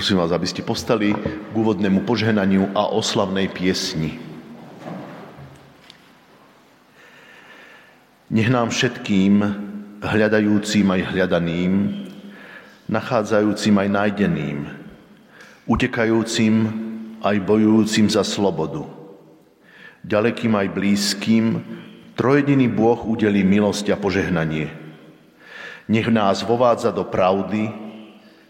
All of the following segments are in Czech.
Prosím vás, aby ste postali k úvodnému požehnaniu a oslavnej piesni. Nech nám všetkým, hľadajúcim aj hľadaným, nachádzajúcim aj nájdeným, utekajúcim aj bojujúcim za slobodu, ďalekým aj blízkym, trojediný Boh udelí milosť a požehnanie. Nech nás vovádza do pravdy,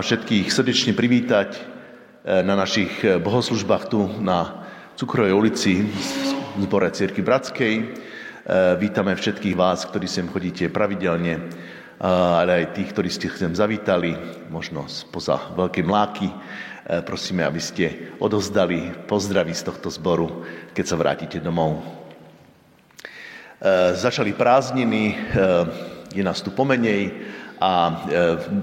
Vás všetkých srdečne privítať eh, na našich eh, bohoslužbách tu na Cukrovej ulici v zbore Círky Bratskej. Eh, vítame všetkých vás, ktorí sem chodíte pravidelne, ale aj tých, ktorí ste sem zavítali, možno spoza Veľkej Mláky. Prosíme, aby ste odozdali pozdraví z tohto zboru, keď sa vrátite domov. Začali prázdniny, je nás tu pomenej, a e,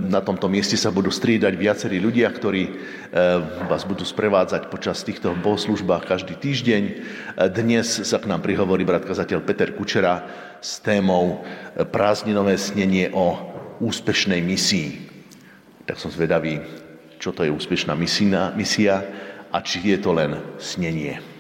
na tomto mieste sa budú striedať viacerí ľudia, ktorí e, vás budú sprevádzať počas týchto bohoslužbách každý týždeň. E, dnes sa k nám prihovorí brat kazateľ Peter Kučera s témou prázdninové snenie o úspešnej misii. Tak som zvedavý, čo to je úspešná misia a či je to len snenie.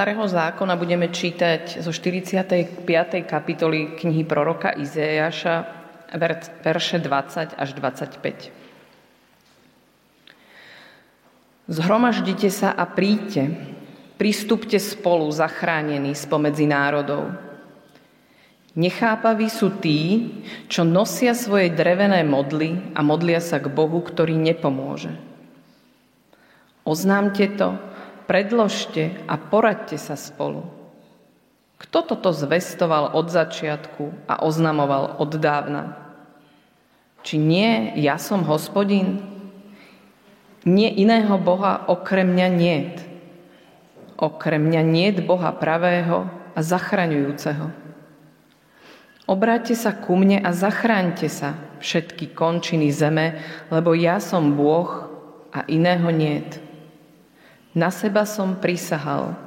Starého zákona budeme čítať zo 45. kapitoly knihy proroka Izéjaša, verše 20 až 25. Zhromaždite sa a príďte, pristupte spolu zachránení spomedzi národov. Nechápaví sú tí, čo nosia svoje drevené modly a modlia sa k Bohu, ktorý nepomôže. Oznámte to, predložte a poradte sa spolu. Kto toto zvestoval od začiatku a oznamoval od dávna? Či nie ja som hospodin? Nie iného Boha okrem mňa niet. Okrem mňa niet Boha pravého a zachraňujúceho. Obráťte sa ku mne a zachráňte sa všetky končiny zeme, lebo ja som Bôh a iného niet. Na seba som prisahal.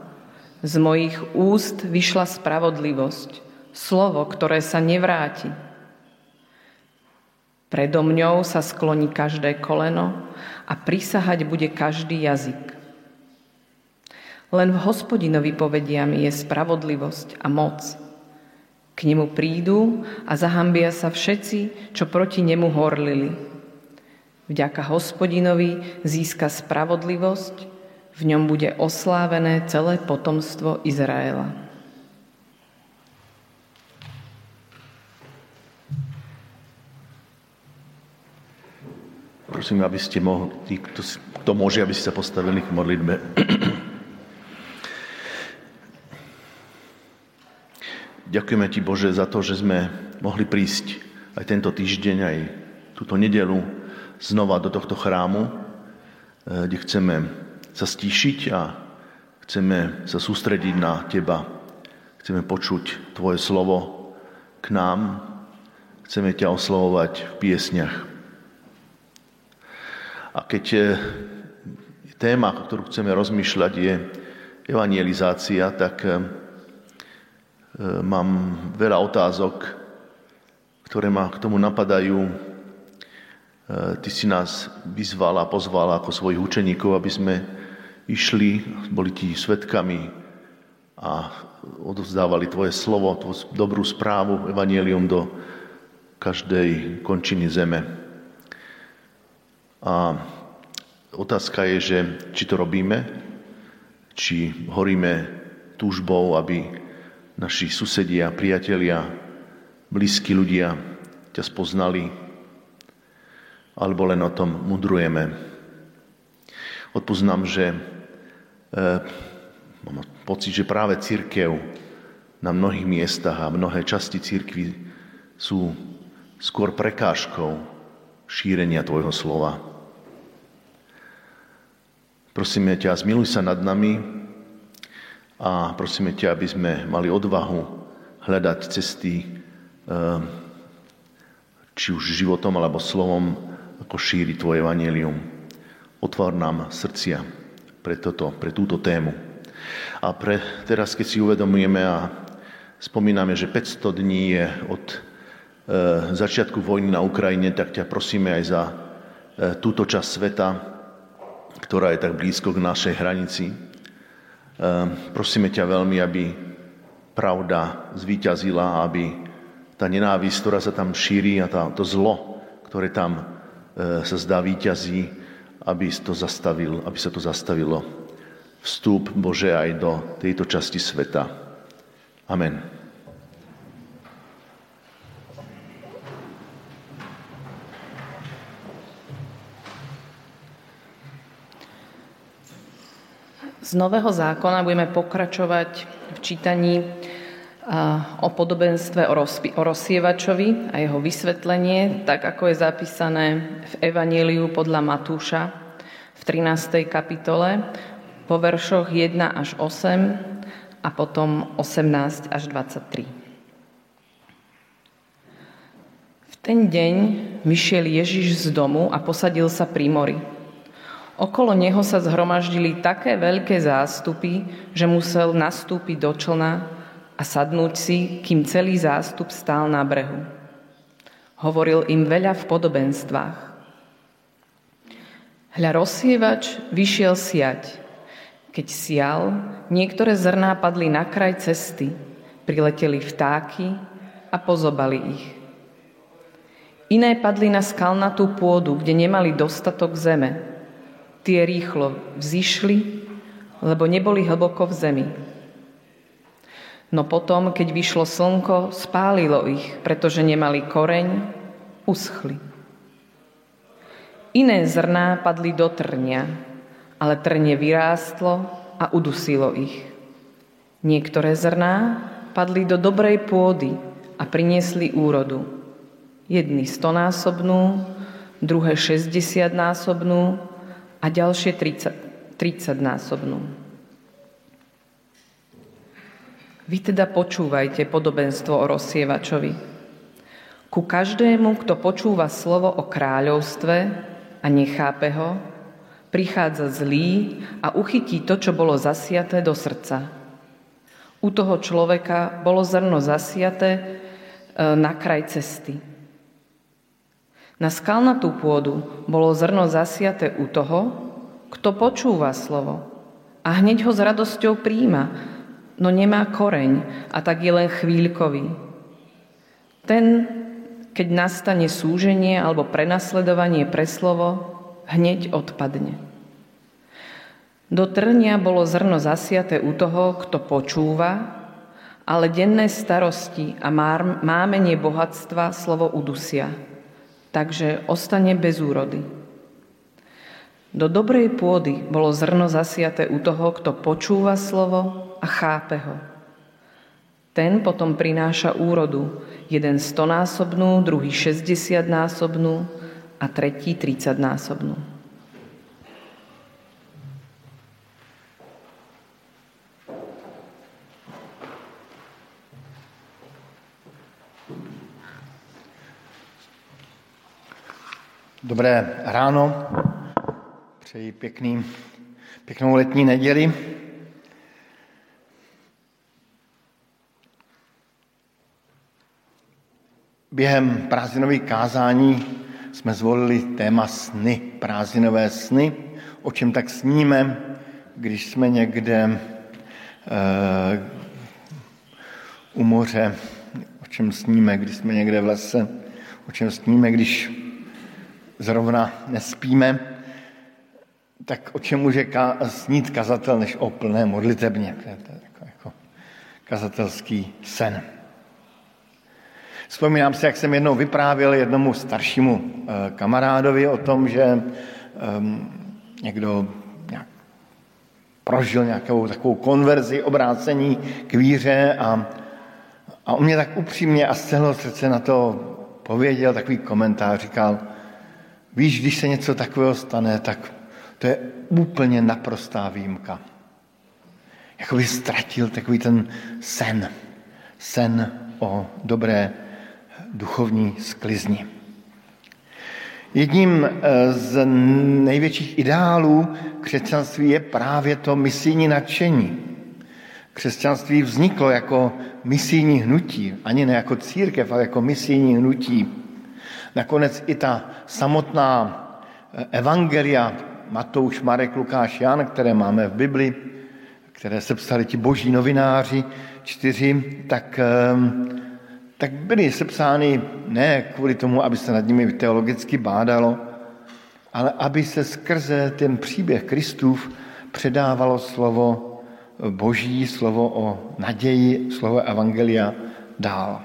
Z mojich úst vyšla spravodlivosť, slovo, ktoré sa nevráti. Predo mňou sa skloní každé koleno a prisahať bude každý jazyk. Len v hospodinovi povedia mi je spravodlivosť a moc. K nemu prídu a zahambia sa všetci, čo proti nemu horlili. Vďaka hospodinovi získa spravodlivosť v ňom bude oslávené celé potomstvo Izraela. Prosím, aby ste mohli, tí, kto, kto môže, aby ste postavili k modlitbe. Ďakujeme Ti, Bože, za to, že sme mohli prísť aj tento týždeň, aj túto nedelu znova do tohto chrámu, eh, kde chceme sa stíšiť a chceme sa sústrediť na Teba. Chceme počuť Tvoje slovo k nám. Chceme ťa oslovovať v piesňach. A keď téma, o ktorú chceme rozmýšľať, je evangelizácia, tak e, mám veľa otázok, ktoré ma k tomu napadajú. E, ty si nás vyzvala, pozvala ako svojich učeníkov, aby sme išli, boli ti svetkami a odovzdávali tvoje slovo, tvoju dobrú správu, evanielium do každej končiny zeme. A otázka je, že či to robíme, či horíme túžbou, aby naši susedia, priatelia, blízki ľudia ťa spoznali, alebo len o tom mudrujeme. Odpoznám, že e, mám pocit, že práve církev na mnohých miestach a mnohé časti církvy sú skôr prekážkou šírenia Tvojho slova. Prosíme ťa, zmiluj sa nad nami a prosíme ťa, aby sme mali odvahu hľadať cesty, e, či už životom alebo slovom, ako šíriť Tvoje evangelium. Otvor nám srdcia pre, toto, pre túto tému. A pre teraz, keď si uvedomujeme a spomíname, že 500 dní je od e, začiatku vojny na Ukrajine, tak ťa prosíme aj za e, túto časť sveta, ktorá je tak blízko k našej hranici. E, prosíme ťa veľmi, aby pravda zvíťazila, aby tá nenávisť, ktorá sa tam šíri a tá, to zlo, ktoré tam e, sa zdá víťazí, aby, to zastavil, aby sa to zastavilo. Vstup Bože aj do tejto časti sveta. Amen. Z Nového zákona budeme pokračovať v čítaní o podobenstve o, rozpi- o rozsievačovi a jeho vysvetlenie, tak ako je zapísané v Evaníliu podľa Matúša v 13. kapitole po veršoch 1 až 8 a potom 18 až 23. V ten deň vyšiel Ježiš z domu a posadil sa pri mori. Okolo neho sa zhromaždili také veľké zástupy, že musel nastúpiť do člna a sadnúť si, kým celý zástup stál na brehu. Hovoril im veľa v podobenstvách. Hľa rozsievač vyšiel siať. Keď sial, niektoré zrná padli na kraj cesty, prileteli vtáky a pozobali ich. Iné padli na skalnatú pôdu, kde nemali dostatok zeme. Tie rýchlo vzýšli, lebo neboli hlboko v zemi. No potom, keď vyšlo slnko, spálilo ich, pretože nemali koreň, uschli. Iné zrná padli do trňa, ale trnie vyrástlo a udusilo ich. Niektoré zrná padli do dobrej pôdy a priniesli úrodu. Jedny stonásobnú, druhé 60 násobnú a ďalšie 30, 30 násobnú. Vy teda počúvajte podobenstvo o rozsievačovi. Ku každému, kto počúva slovo o kráľovstve a nechápe ho, prichádza zlý a uchytí to, čo bolo zasiaté do srdca. U toho človeka bolo zrno zasiaté e, na kraj cesty. Na skalnatú pôdu bolo zrno zasiaté u toho, kto počúva slovo a hneď ho s radosťou príjma, no nemá koreň a tak je len chvíľkový. Ten, keď nastane súženie alebo prenasledovanie pre slovo, hneď odpadne. Do trnia bolo zrno zasiaté u toho, kto počúva, ale denné starosti a mámenie bohatstva slovo udusia, takže ostane bez úrody. Do dobrej pôdy bolo zrno zasiaté u toho, kto počúva slovo a chápe ho. Ten potom prináša úrodu, jeden stonásobnú, druhý 60 násobnú, a tretí 30 násobnú. Dobré ráno, přeji pěkný, pěknou letní neděli. Během prázdninových kázání jsme zvolili téma sny, prázdninové sny, o čem tak sníme, když jsme někde e, u moře, o čem sníme, když jsme někde v lese, o čem sníme, když zrovna nespíme, tak o čem může ka- snít kazatel než o plné modlitebně. To je jako, jako kazatelský sen. Vzpomínám si, jak jsem jednou vyprávěl jednomu staršímu eh, kamarádovi o tom, že ehm, někdo nějak prožil nějakou takovou konverzi, obrácení k víře a, a on mě tak upřímně a z celého srdce na to pověděl takový komentář, říkal, víš, když se něco takového stane, tak to je úplně naprostá výjimka. Jakoby ztratil takový ten sen, sen o dobré duchovní sklizni. Jedním eh, z největších ideálů křesťanství je právě to misijní nadšení. Křesťanství vzniklo jako misijní hnutí, ani ne jako církev, ale jako misijní hnutí. Nakonec i ta samotná eh, evangelia Matouš, Marek, Lukáš, Jan, které máme v Bibli, které se psali ti boží novináři, čtyři, tak eh, tak byly sepsány ne kvůli tomu, aby se nad nimi teologicky bádalo, ale aby se skrze ten příběh Kristův předávalo slovo Boží, slovo o naději, slovo Evangelia dál.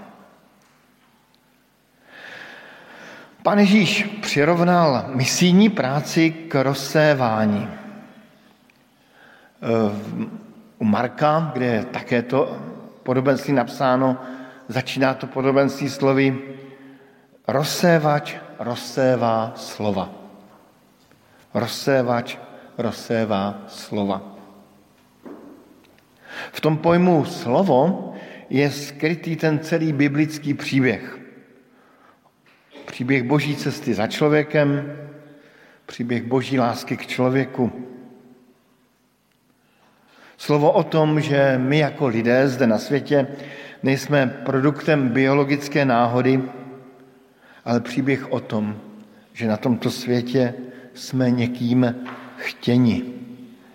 Pan Ježíš přirovnal misijní práci k rozsévání. U Marka, kde je také to podobenství napsáno, začíná to podobenství slovy rozsévač rozsévá slova. Rozsévač rozsévá slova. V tom pojmu slovo je skrytý ten celý biblický příběh. Příběh boží cesty za člověkem, příběh boží lásky k člověku. Slovo o tom, že my jako lidé zde na světě nejsme produktem biologické náhody, ale příběh o tom, že na tomto světě jsme někým chtěni,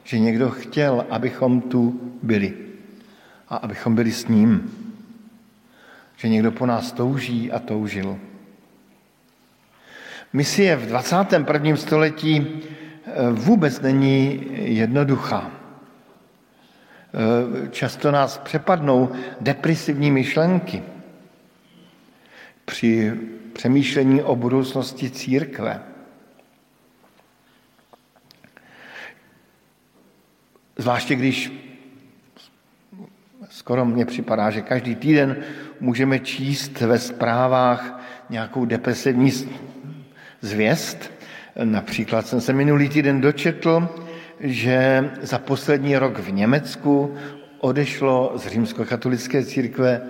že někdo chtěl, abychom tu byli a abychom byli s ním. Že někdo po nás touží a toužil. Misie v 21. století eh, vůbec není jednoduchá. Eh, často nás přepadnou depresivní myšlenky při přemýšlení o budoucnosti církve. Zvláště když skoro mně připadá, že každý týden můžeme číst ve zprávách nějakou depresivní zvěst. Například jsem se minulý týden dočetl, že za poslední rok v Německu odešlo z římskokatolické církve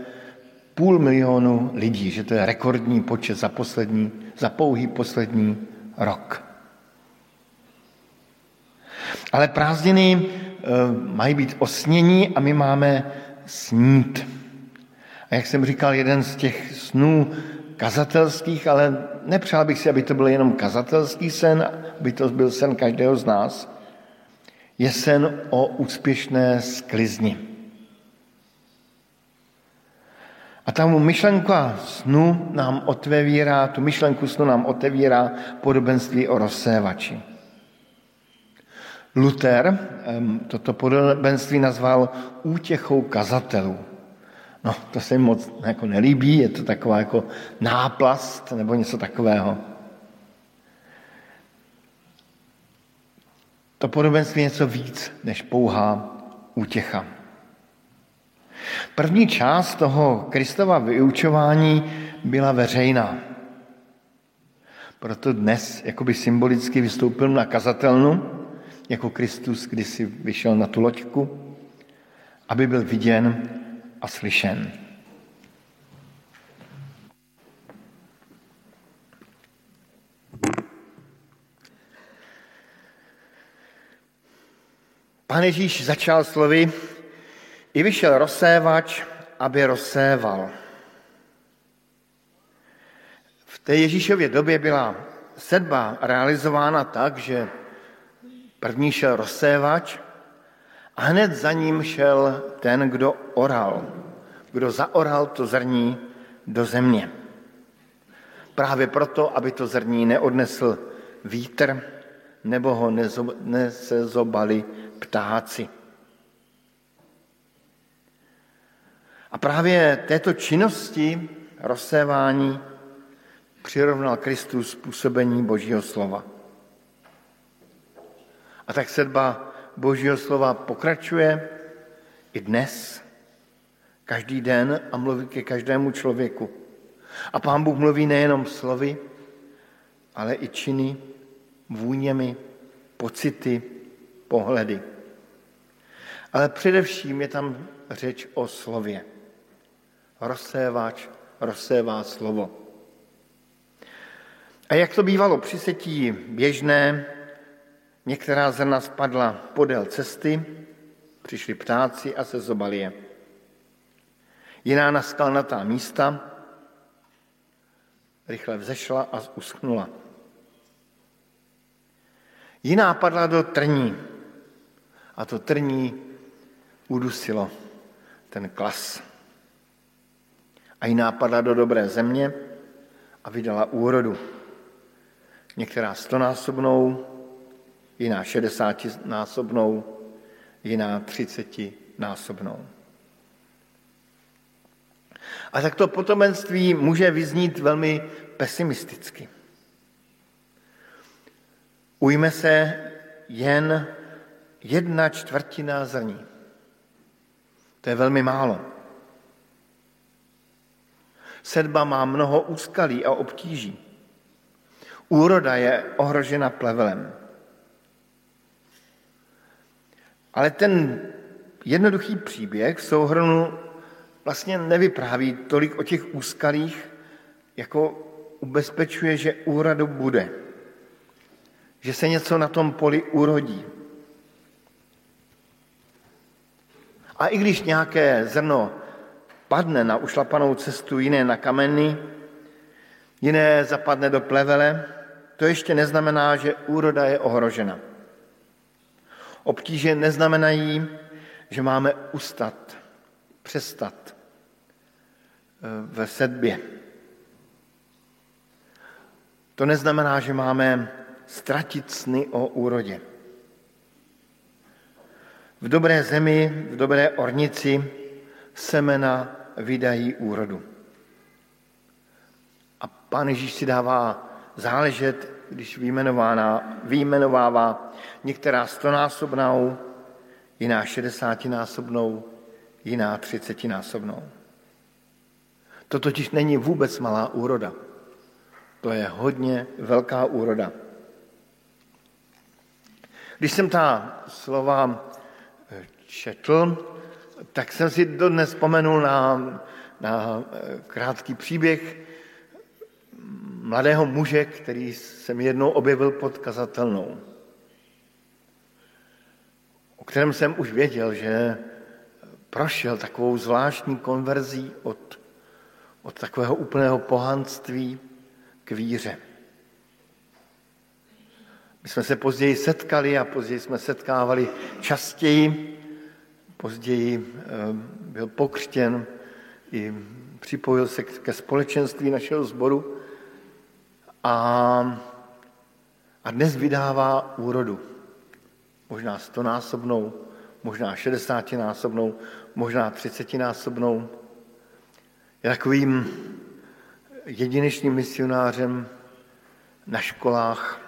půl milionu lidí, že to je rekordní počet za, poslední, za pouhý poslední rok. Ale prázdniny eh, mají být osnění a my máme snít. A jak jsem říkal, jeden z těch snů kazatelských, ale nepřál bych si, aby to byl jenom kazatelský sen, aby to byl sen každého z nás, je sen o úspěšné sklizni. A ta myšlenka snu nám otevírá, tu myšlenku snu nám otevírá podobenství o rozsévači. Luther toto podobenství nazval útěchou kazatelů. No, to se mi moc jako nelíbí, je to taková jako náplast nebo něco takového. To podobenství je něco víc než pouhá útěcha. První část toho Kristova vyučování byla veřejná. Proto dnes jakoby symbolicky vystoupil na kazatelnu, jako Kristus kdysi vyšel na tu loďku, aby byl viděn a slyšen. Pán Ježíš začal slovy, i vyšel rozsévač, aby rozséval. V té Ježíšově době byla sedba realizována tak, že první šel rozsévač a hned za ním šel ten, kdo oral, kdo zaoral to zrní do země. Právě proto, aby to zrní neodnesl vítr nebo ho nezobali ptáci. A právě této činnosti rozsévání přirovnal Kristus působení Božího slova. A tak sedba Božího slova pokračuje i dnes, každý den a mluví ke každému člověku. A Pán Bůh mluví nejenom slovy, ale i činy, vůněmi, pocity, pohledy. Ale především je tam řeč o slově. Rozséváč rozsévá slovo. A jak to bývalo při setí běžné, některá zrna spadla podél cesty, přišli ptáci a se zobali je. Jiná na skalnatá místa rychle vzešla a uschnula. Jiná padla do trní a to trní udusilo ten klas. A jiná padla do dobré země a vydala úrodu. Některá stonásobnou, jiná šedesátinásobnou, jiná třicetinásobnou. A tak to potomenství může vyznít velmi pesimisticky. Ujme se jen jedna čtvrtina zrní. To je velmi málo. Sedba má mnoho úskalí a obtíží. Úroda je ohrožena plevelem. Ale ten jednoduchý příběh v souhrnu vlastně nevypráví tolik o těch úskalích, jako ubezpečuje, že úradu bude. Že se něco na tom poli urodí. A i když nějaké zrno padne na ušlapanou cestu, jiné na kameny, jiné zapadne do plevele, to ještě neznamená, že úroda je ohrožena. Obtíže neznamenají, že máme ustat, přestat eh, ve sedbě. To neznamená, že máme ztratit sny o úrodě. V dobré zemi, v dobré ornici semena vydají úrodu. A pán Ježíš si dává záležet, když vyjmenovává některá stonásobnou, jiná šedesátinásobnou, jiná třicetinásobnou. To totiž není vůbec malá úroda. To je hodně velká úroda. Když jsem ta slova četl, tak jsem si dodnes vzpomenul na, na eh, krátký příběh mladého muže, který jsem jednou objevil pod kazatelnou, o kterém jsem už věděl, že prošel takovou zvláštní konverzí od, od takového úplného pohanství k víře. My jsme se později setkali a později jsme setkávali častěji. Později eh, byl pokřtěn i připojil se ke společenství našeho sboru a, a dnes vydává úrodu. Možná stonásobnou, možná šedesátinásobnou, možná třicetinásobnou. Je takovým jedinečným misionářem na školách,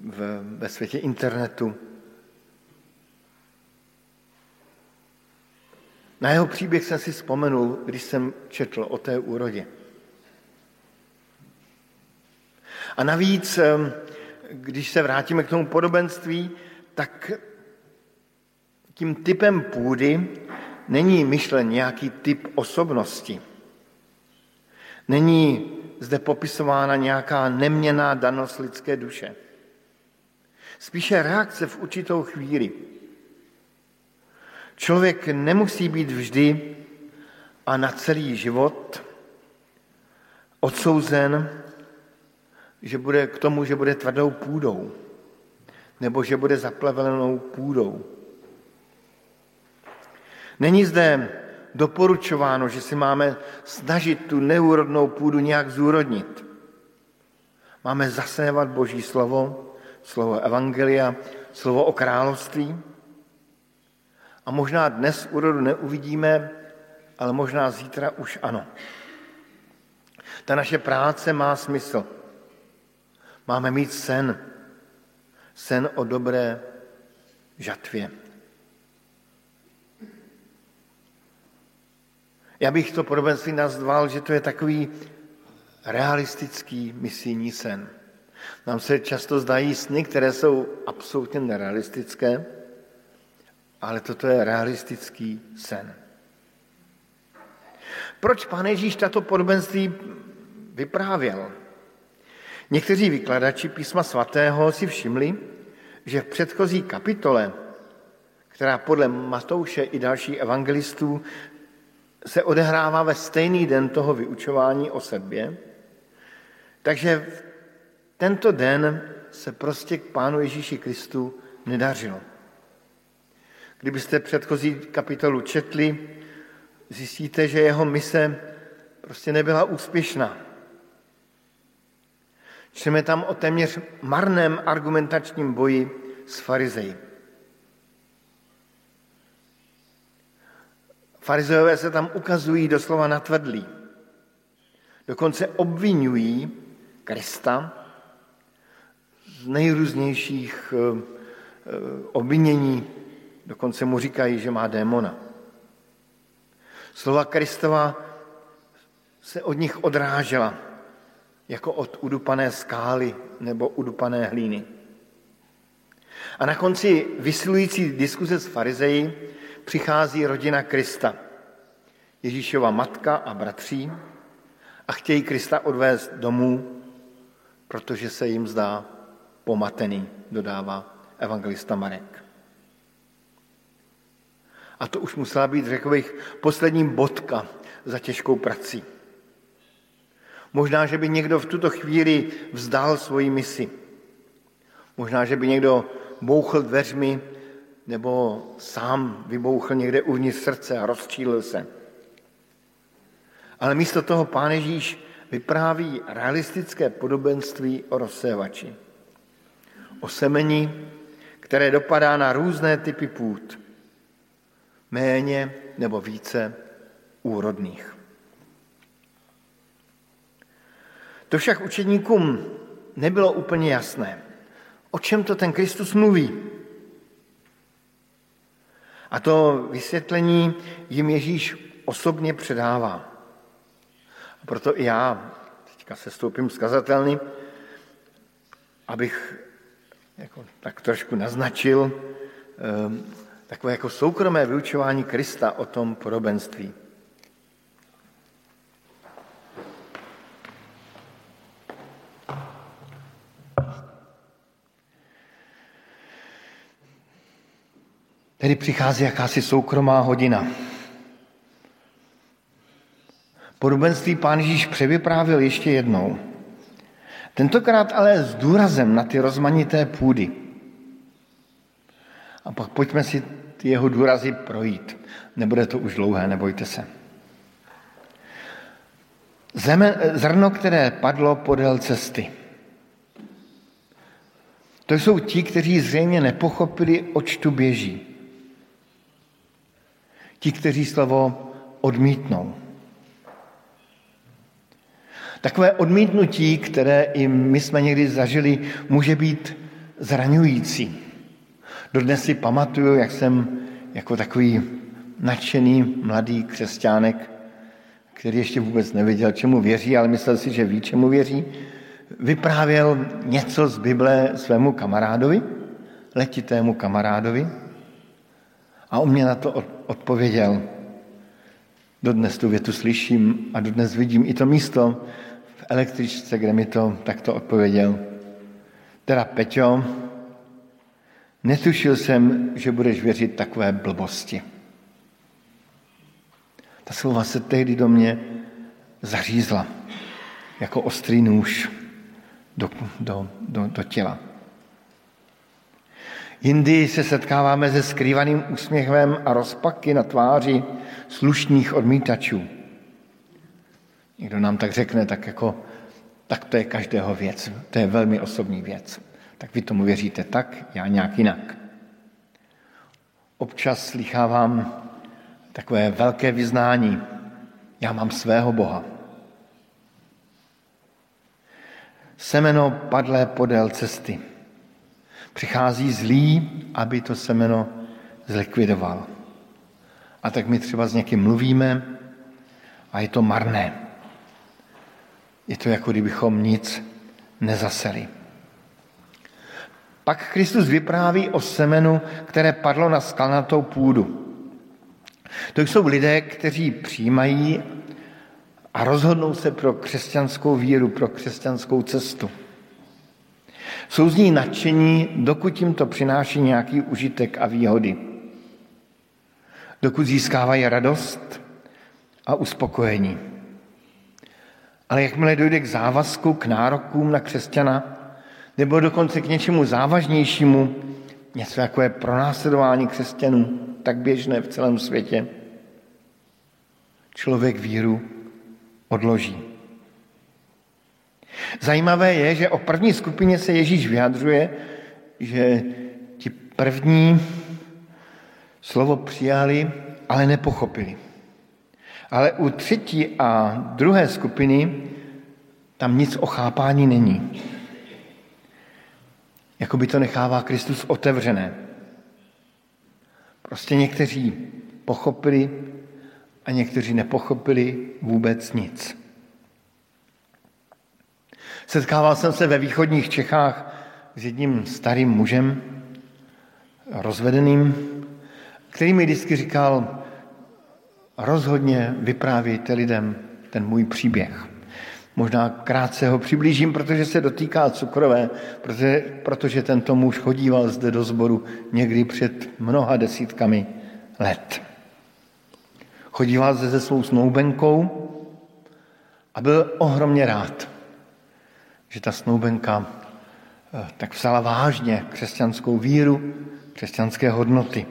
v, ve světě internetu. Na jeho příběh jsem si vzpomenul, když jsem četl o té úrodě. A navíc, když se vrátíme k tomu podobenství, tak tím typem půdy není myšlen nějaký typ osobnosti. Není zde popisována nějaká neměná danost lidské duše. Spíše reakce v určitou chvíli. Člověk nemusí být vždy a na celý život odsouzen že bude k tomu, že bude tvrdou půdou, nebo že bude zaplevelenou půdou. Není zde doporučováno, že si máme snažit tu neúrodnou půdu nějak zúrodnit. Máme zasévat Boží slovo, slovo Evangelia, slovo o království. A možná dnes úrodu neuvidíme, ale možná zítra už ano. Ta naše práce má smysl. Máme mít sen. Sen o dobré žatvě. Já bych to podobenství nazval, že to je takový realistický misijní sen. Nám se často zdají sny, které jsou absolutně nerealistické, ale toto je realistický sen. Proč pán Ježíš tato podobenství vyprávěl? Někteří vykladači písma svatého si všimli, že v předchozí kapitole, která podle Matouše i dalších evangelistů se odehrává ve stejný den toho vyučování o sedbě, takže tento den se prostě k Pánu Ježíši Kristu nedařilo. Kdybyste předchozí kapitolu četli, zjistíte, že jeho mise prostě nebyla úspěšná. Čteme tam o téměř marném argumentačním boji s farizeji. Farizejové se tam ukazují doslova natvrdlí. Dokonce obvinují Krista z nejrůznějších eh, eh, obvinění. Dokonce mu říkají, že má démona. Slova Kristova se od nich odrážela jako od udupané skály nebo udupané hlíny. A na konci vysilující diskuze s farizeji přichází rodina Krista, Ježíšova matka a bratří a chtějí Krista odvést domů, protože se jim zdá pomatený, dodává evangelista Marek. A to už musela být, řekl bych, poslední bodka za těžkou prací. Možná, že by někdo v tuto chvíli vzdal svoji misi. Možná, že by někdo bouchl dveřmi nebo sám vybouchl někde uvnitř srdce a rozčílil se. Ale místo toho pán Ježíš vypráví realistické podobenství o rozsévači. O semení, které dopadá na různé typy půd. Méně nebo více úrodných. To však učedníkům nebylo úplně jasné. O čem to ten Kristus mluví? A to vysvětlení jim Ježíš osobně předává. A proto i já teďka se stoupím skazatelný, abych jako tak trošku naznačil um, takové jako soukromé vyučování Krista o tom podobenství. Tedy přichází jakási soukromá hodina. Podobenství pán Ježíš převyprávil ještě jednou. Tentokrát ale s důrazem na ty rozmanité půdy. A pak pojďme si jeho důrazy projít. Nebude to už dlouhé, nebojte se. Zeme, zrno, které padlo podél cesty. To jsou ti, kteří zřejmě nepochopili, oč tu běží. Ti, kteří slovo odmítnou. Takové odmítnutí, které i my jsme někdy zažili, může být zraňující. Dodnes si pamatuju, jak jsem jako takový nadšený mladý křesťánek, který ještě vůbec nevěděl, čemu věří, ale myslel si, že ví, čemu věří, vyprávěl něco z Bible svému kamarádovi, letitému kamarádovi, a on mě na to odpověděl. Dodnes tu větu slyším a dodnes vidím i to místo v električce, kde mi to takto odpověděl. Teda Peťo, netušil jsem, že budeš věřit takové blbosti. Ta slova se tehdy do mě zařízla jako ostrý nůž do, do, do, do těla. Jindy se setkáváme se skrývaným úsměvem a rozpaky na tváři slušných odmítačů. Někdo nám tak řekne, tak jako, tak to je každého věc, to je velmi osobní věc. Tak vy tomu věříte tak, já nějak jinak. Občas slychávám takové velké vyznání, já mám svého Boha. Semeno padlé podél cesty. Přichází zlý, aby to semeno zlikvidoval. A tak my třeba s někým mluvíme a je to marné. Je to jako kdybychom nic nezaseli. Pak Kristus vypráví o semenu, které padlo na skalnatou půdu. To jsou lidé, kteří přijímají a rozhodnou se pro křesťanskou víru, pro křesťanskou cestu. Jsou z ní nadšení, dokud jim to přináší nějaký užitek a výhody. Dokud získávají radost a uspokojení. Ale jakmile dojde k závazku, k nárokům na křesťana, nebo dokonce k něčemu závažnějšímu, něco jako je pronásledování křesťanů, tak běžné v celém světě, člověk víru odloží. Zajímavé je, že o první skupině se Ježíš vyjadřuje, že ti první slovo přijali, ale nepochopili. Ale u třetí a druhé skupiny tam nic o chápání není. Jako by to nechává Kristus otevřené. Prostě někteří pochopili a někteří nepochopili vůbec nic. Setkával jsem se ve východních Čechách s jedním starým mužem, rozvedeným, který mi vždycky říkal, rozhodně vyprávějte lidem ten můj příběh. Možná krátce ho přiblížím, protože se dotýká cukrové, protože, protože tento muž chodíval zde do sboru někdy před mnoha desítkami let. Chodíval zde se svou snoubenkou a byl ohromně rád, že ta snoubenka tak vzala vážně křesťanskou víru, křesťanské hodnoty.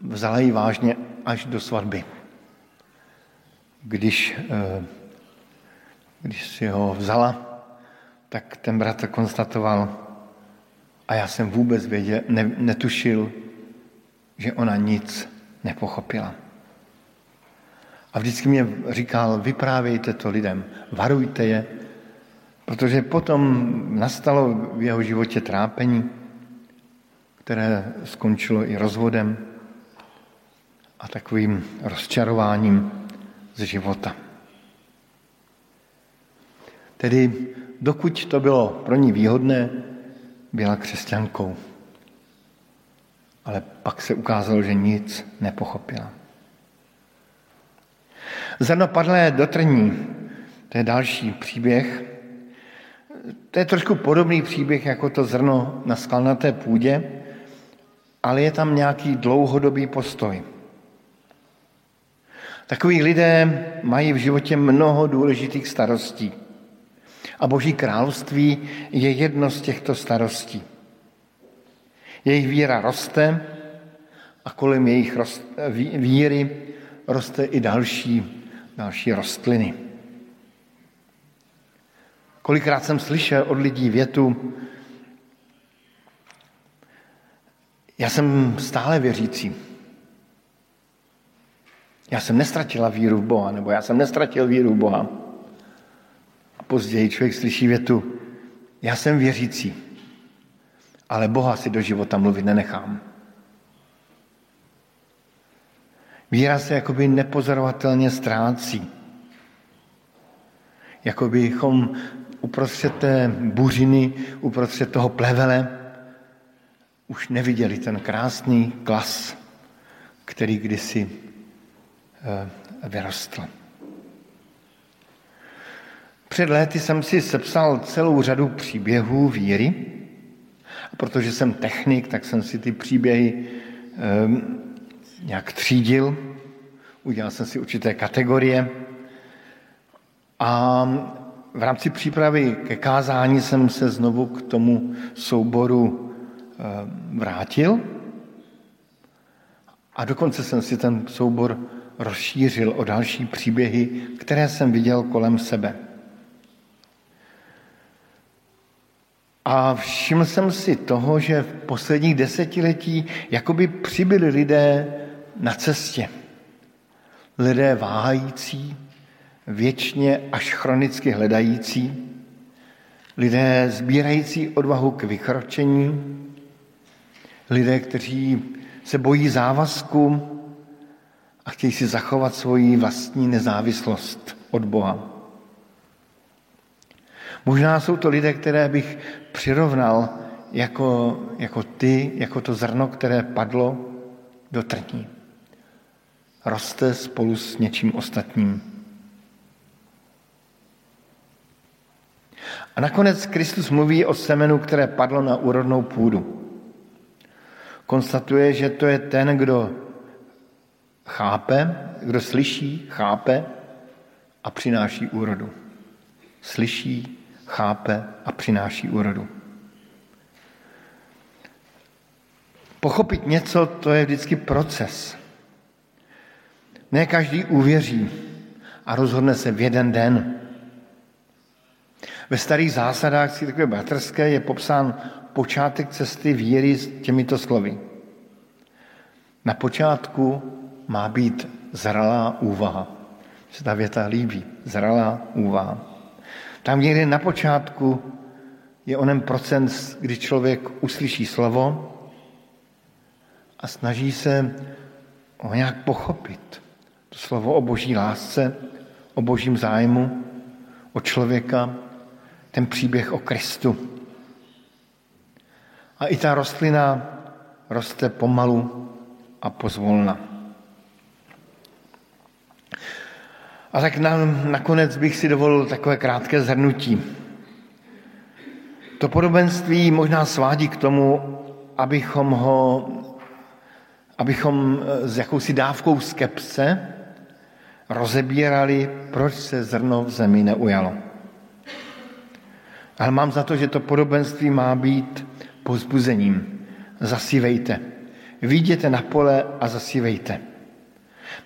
Vzala ji vážně až do svatby. Když, eh, když si ho vzala, tak ten bratr konstatoval, a já jsem vůbec věděl, ne, netušil, že ona nic nepochopila. A vždycky mě říkal, vyprávějte to lidem, varujte je, protože potom nastalo v jeho životě trápení, které skončilo i rozvodem a takovým rozčarováním z života. Tedy dokud to bylo pro ní výhodné, byla křesťankou. Ale pak se ukázalo, že nic nepochopila. Zrno padlé do trní, to je další příběh. To je trošku podobný příběh jako to zrno na skalnaté půdě, ale je tam nějaký dlouhodobý postoj. Takoví lidé mají v životě mnoho důležitých starostí. A Boží království je jedno z těchto starostí. Jejich víra roste a kolem jejich víry roste i další, další rostliny. Kolikrát jsem slyšel od lidí větu, já jsem stále věřící. Já jsem nestratila víru v Boha, nebo já jsem nestratil víru v Boha. A později člověk slyší větu, já jsem věřící, ale Boha si do života mluvit nenechám. Víra se jakoby nepozorovatelně ztrácí. Jako bychom uprostřed té buřiny, uprostřed toho plevele už neviděli ten krásný klas, který kdysi vyrostl. Před léty jsem si sepsal celou řadu příběhů víry, a protože jsem technik, tak jsem si ty příběhy um, nějak třídil, udělal jsem si určité kategorie. A v rámci přípravy ke kázání jsem se znovu k tomu souboru vrátil. A dokonce jsem si ten soubor rozšířil o další příběhy, které jsem viděl kolem sebe. A všiml jsem si toho, že v posledních desetiletí jakoby přibyli lidé na cestě. Lidé váhající, věčně až chronicky hledající, lidé sbírající odvahu k vykročení, lidé, kteří se bojí závazku a chtějí si zachovat svoji vlastní nezávislost od Boha. Možná jsou to lidé, které bych přirovnal jako, jako ty, jako to zrno, které padlo do trní. Roste spolu s něčím ostatním. A nakonec Kristus mluví o semenu, které padlo na úrodnou půdu. Konstatuje, že to je ten, kdo chápe, kdo slyší, chápe a přináší úrodu. Slyší, chápe a přináší úrodu. Pochopit něco, to je vždycky proces. Ne každý uvěří a rozhodne se v jeden den. Ve starých zásadách církve bratrské je popsán počátek cesty víry s těmito slovy. Na počátku má být zralá úvaha. Se ta věta líbí. Zralá úvaha. Tam někde na počátku je onen procent, kdy člověk uslyší slovo a snaží se ho nějak pochopit. To slovo o boží lásce, o božím zájmu, o člověka, ten příběh o Kristu. A i ta rostlina roste pomalu a pozvolna. A tak na, nakonec bych si dovolil takové krátké zhrnutí. To podobenství možná svádí k tomu, abychom ho, abychom s jakousi dávkou skepse rozebírali, proč se zrno v zemi neujalo. Ale mám za to, že to podobenství má být pozbuzením. Zasívejte. Vidíte na pole a zasívejte.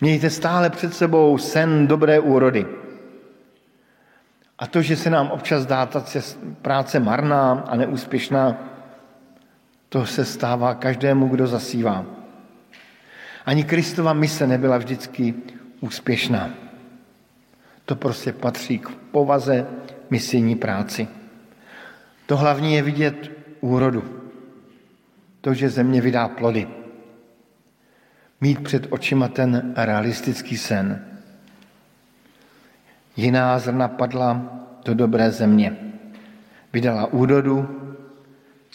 Mějte stále před sebou sen dobré úrody. A to, že se nám občas dá ta práce marná a neúspěšná, to se stává každému, kdo zasívá. Ani Kristova mise nebyla vždycky úspěšná. To prostě patří k povaze misijní práci. To hlavní je vidět úrodu. To, že země vydá plody. Mít před očima ten realistický sen. Jiná zrna padla do dobré země. Vydala úrodu,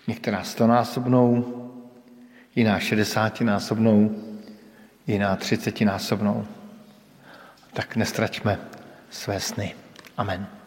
některá stonásobnou, jiná šedesátinásobnou, jiná třicetinásobnou. Tak nestračme své sny. Amen.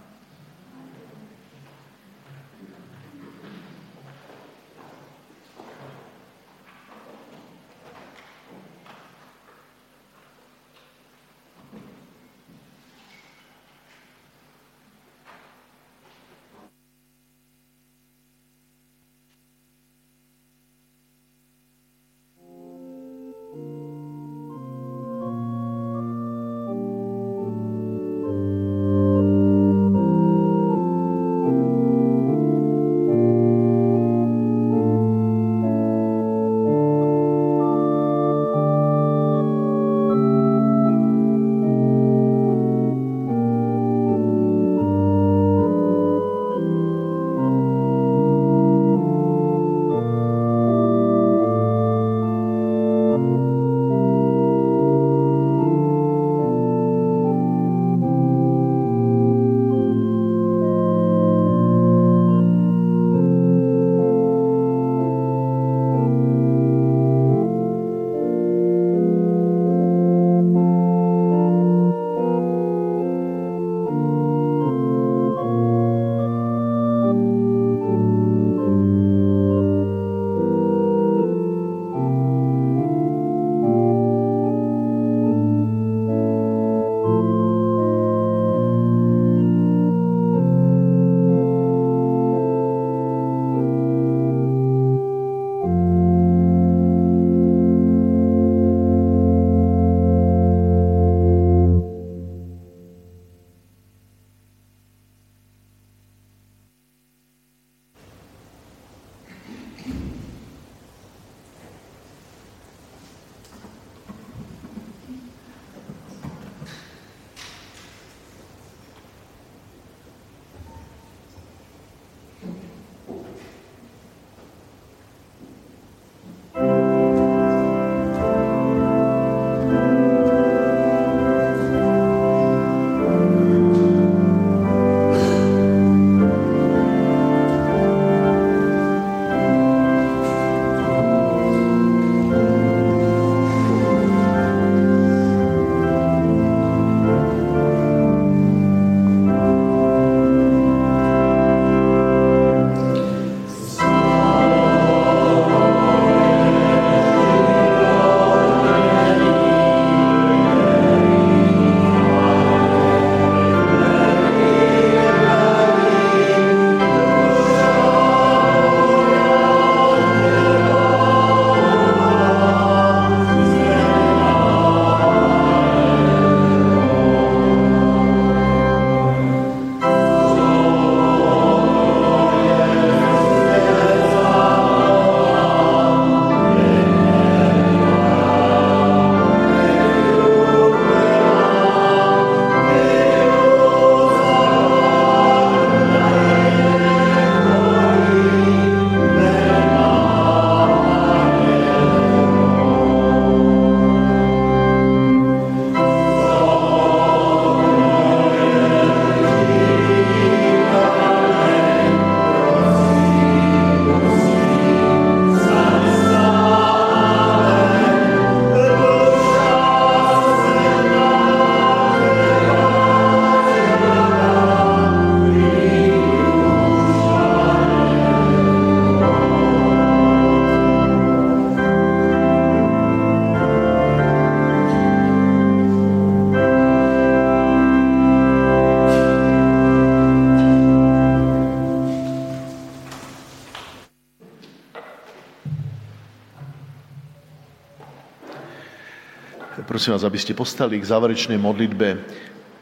Prosím vás, aby ste postali k záverečnej modlitbe,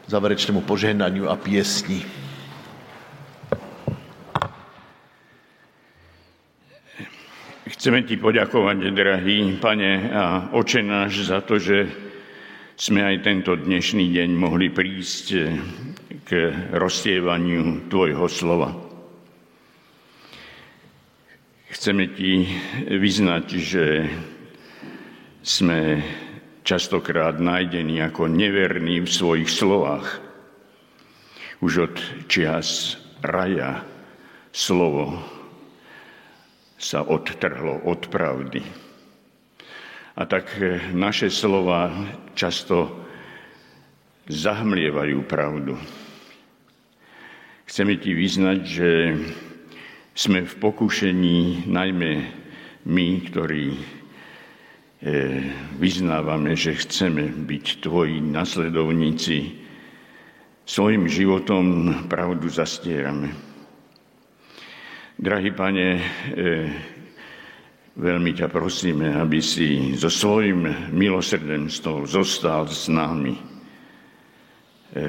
záverečnému požehnaniu a piesni. Chceme ti poďakovať, drahý pane a oče náš, za to, že sme aj tento dnešný deň mohli prísť k rozsievaniu Tvojho slova. Chceme ti vyznať, že sme častokrát nájdení ako neverní v svojich slovách. Už od čias raja slovo sa odtrhlo od pravdy. A tak naše slova často zahmlievajú pravdu. Chceme ti vyznať, že sme v pokušení najmä my, ktorí vyznávame, že chceme byť tvoji nasledovníci, svojim životom pravdu zastierame. Drahý pane, e, veľmi ťa prosíme, aby si so svojím milosrdenstvom zostal s nami, e,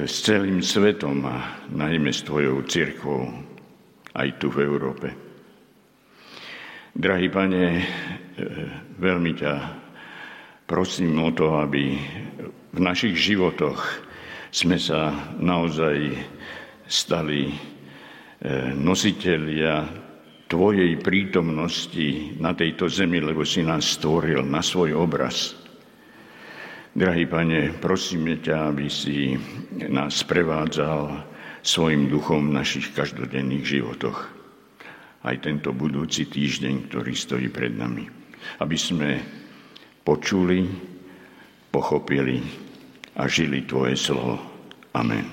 s celým svetom a najmä s tvojou církvou aj tu v Európe. Drahý pane, veľmi ťa prosím o to, aby v našich životoch sme sa naozaj stali nositeľia Tvojej prítomnosti na tejto zemi, lebo si nás stvoril na svoj obraz. Drahý pane, prosíme ťa, aby si nás prevádzal svojim duchom v našich každodenných životoch. Aj tento budúci týždeň, ktorý stojí pred nami. Aby sme počuli, pochopili a žili Tvoje slovo. Amen.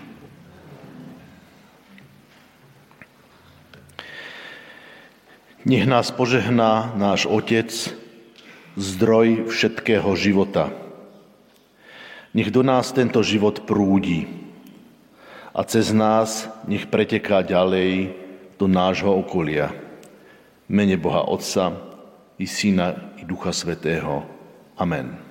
Nech nás požehná náš Otec, zdroj všetkého života. Nech do nás tento život prúdi a cez nás nech preteká ďalej do nášho okolia. Mene Boha Otca i Syna i Ducha Svetého. Amen.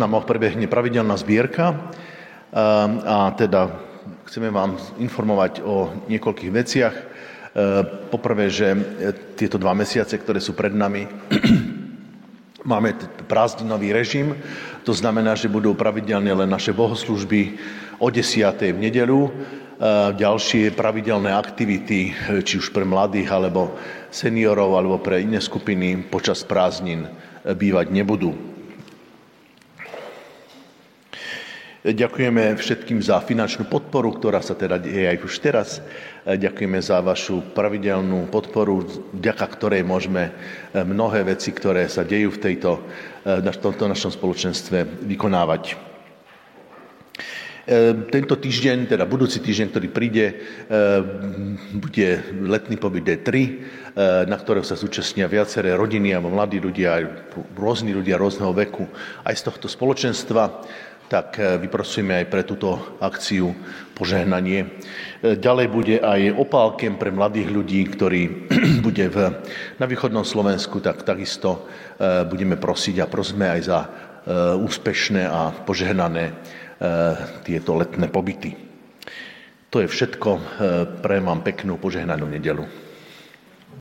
Oznamoch prebehne pravidelná zbierka a teda chceme vám informovať o niekoľkých veciach. Poprvé, že tieto dva mesiace, ktoré sú pred nami, máme prázdninový režim, to znamená, že budú pravidelne len naše bohoslužby o 10. v nedelu. Ďalšie pravidelné aktivity, či už pre mladých, alebo seniorov, alebo pre iné skupiny počas prázdnin bývať nebudú. Ďakujeme všetkým za finančnú podporu, ktorá sa teda deje aj už teraz. Ďakujeme za vašu pravidelnú podporu, vďaka ktorej môžeme mnohé veci, ktoré sa dejú v, tejto, v tomto našom spoločenstve vykonávať. Tento týždeň, teda budúci týždeň, ktorý príde, bude letný pobyt D3, na ktorého sa zúčastnia viaceré rodiny alebo mladí ľudia, rôzni ľudia rôzneho veku, aj z tohto spoločenstva tak vyprosujeme aj pre túto akciu požehnanie. Ďalej bude aj opálkem pre mladých ľudí, ktorý bude v, na východnom Slovensku, tak takisto budeme prosiť a prosíme aj za úspešné a požehnané tieto letné pobyty. To je všetko. Prajem vám peknú požehnanú nedelu.